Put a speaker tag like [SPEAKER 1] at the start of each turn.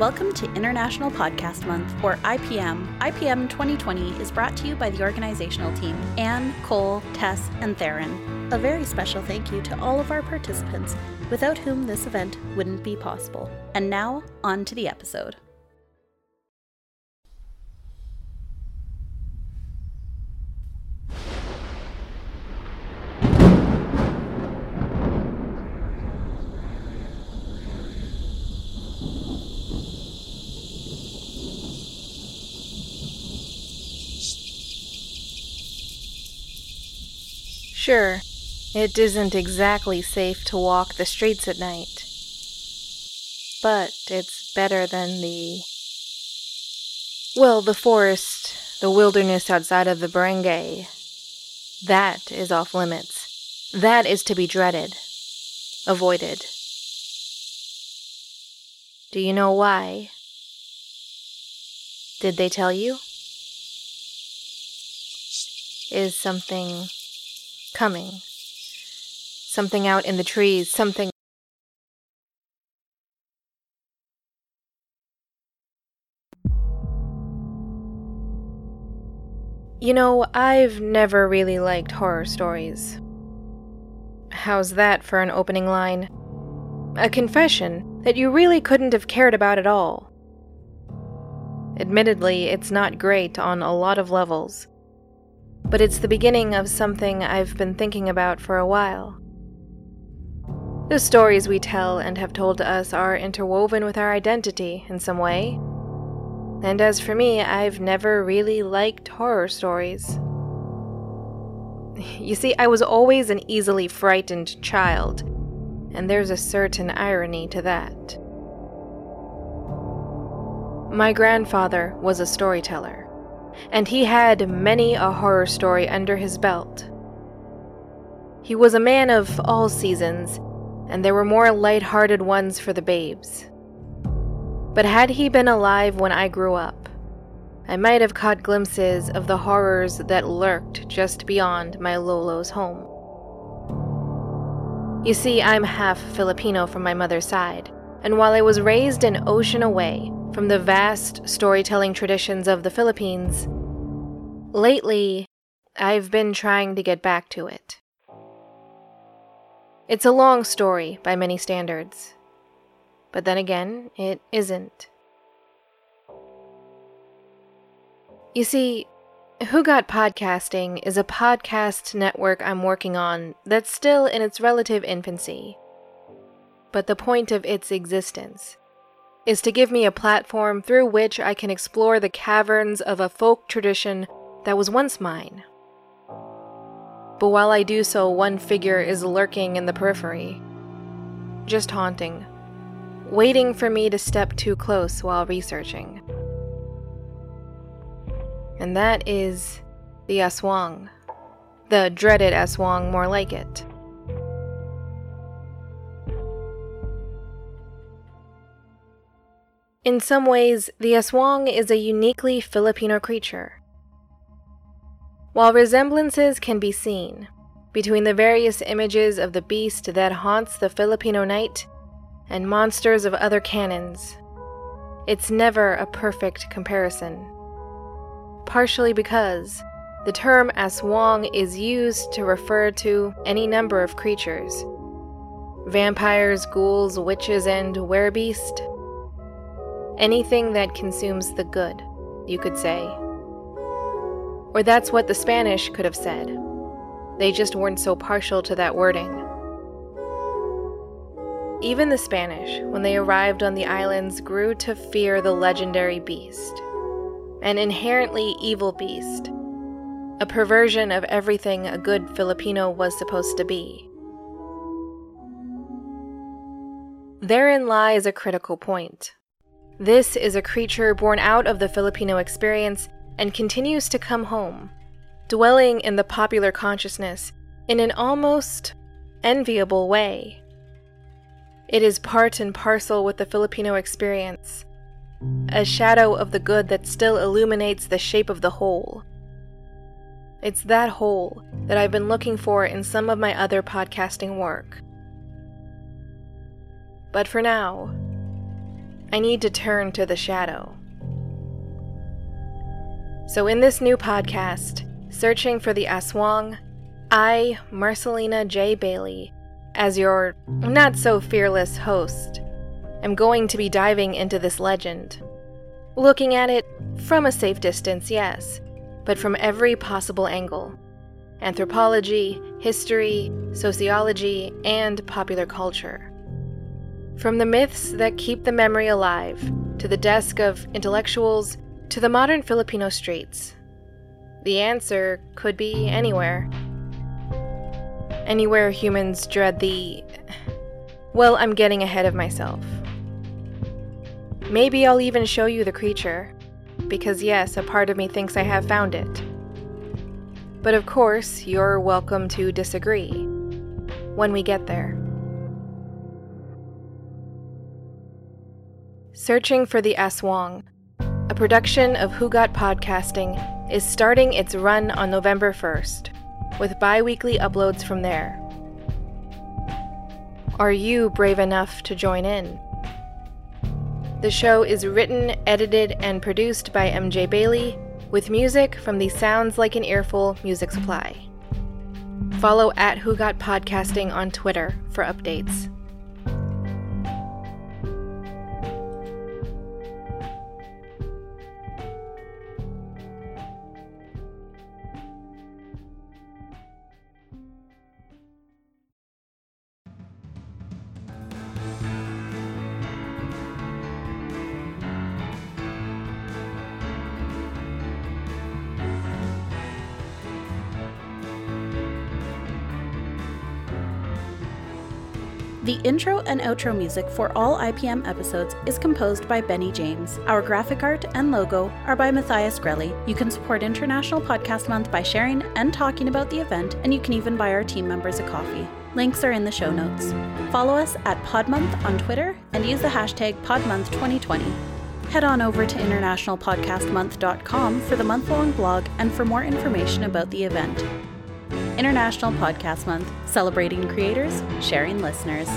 [SPEAKER 1] Welcome to International Podcast Month, or IPM. IPM 2020 is brought to you by the organizational team Anne, Cole, Tess, and Theron. A very special thank you to all of our participants, without whom this event wouldn't be possible. And now, on to the episode.
[SPEAKER 2] Sure, it isn't exactly safe to walk the streets at night. But it's better than the. Well, the forest, the wilderness outside of the barangay. That is off limits. That is to be dreaded, avoided. Do you know why? Did they tell you? Is something coming. Something out in the trees, something. You know, I've never really liked horror stories. How's that for an opening line? A confession that you really couldn't have cared about at all. Admittedly, it's not great on a lot of levels but it's the beginning of something I've been thinking about for a while. The stories we tell and have told to us are interwoven with our identity in some way. And as for me, I've never really liked horror stories. You see, I was always an easily frightened child, and there's a certain irony to that. My grandfather was a storyteller and he had many a horror story under his belt. He was a man of all seasons, and there were more light-hearted ones for the babes. But had he been alive when I grew up, I might have caught glimpses of the horrors that lurked just beyond my Lolo's home. You see, I'm half Filipino from my mother's side, and while I was raised an ocean away from the vast storytelling traditions of the Philippines, lately I've been trying to get back to it. It's a long story by many standards, but then again, it isn't. You see, Who Got Podcasting is a podcast network I'm working on that's still in its relative infancy. But the point of its existence is to give me a platform through which I can explore the caverns of a folk tradition that was once mine. But while I do so, one figure is lurking in the periphery, just haunting, waiting for me to step too close while researching. And that is the Aswang. The dreaded Aswang, more like it. In some ways, the aswang is a uniquely Filipino creature. While resemblances can be seen between the various images of the beast that haunts the Filipino night and monsters of other canons, it's never a perfect comparison. Partially because the term aswang is used to refer to any number of creatures vampires, ghouls, witches, and werebeast Anything that consumes the good, you could say. Or that's what the Spanish could have said. They just weren't so partial to that wording. Even the Spanish, when they arrived on the islands, grew to fear the legendary beast. An inherently evil beast. A perversion of everything a good Filipino was supposed to be. Therein lies a critical point. This is a creature born out of the Filipino experience and continues to come home, dwelling in the popular consciousness in an almost enviable way. It is part and parcel with the Filipino experience, a shadow of the good that still illuminates the shape of the whole. It's that whole that I've been looking for in some of my other podcasting work. But for now, I need to turn to the shadow. So, in this new podcast, Searching for the Aswang, I, Marcelina J. Bailey, as your not so fearless host, am going to be diving into this legend. Looking at it from a safe distance, yes, but from every possible angle anthropology, history, sociology, and popular culture. From the myths that keep the memory alive, to the desk of intellectuals, to the modern Filipino streets. The answer could be anywhere. Anywhere humans dread the. Well, I'm getting ahead of myself. Maybe I'll even show you the creature, because yes, a part of me thinks I have found it. But of course, you're welcome to disagree when we get there. Searching for the Aswang, a production of Who Got Podcasting, is starting its run on November 1st, with bi weekly uploads from there. Are you brave enough to join in? The show is written, edited, and produced by MJ Bailey, with music from the Sounds Like an Earful music supply. Follow at Who Got Podcasting on Twitter for updates.
[SPEAKER 1] The intro and outro music for all IPM episodes is composed by Benny James. Our graphic art and logo are by Matthias Grelli. You can support International Podcast Month by sharing and talking about the event, and you can even buy our team members a coffee. Links are in the show notes. Follow us at Podmonth on Twitter and use the hashtag PodMonth2020. Head on over to internationalpodcastmonth.com for the month long blog and for more information about the event. International Podcast Month, celebrating creators, sharing listeners.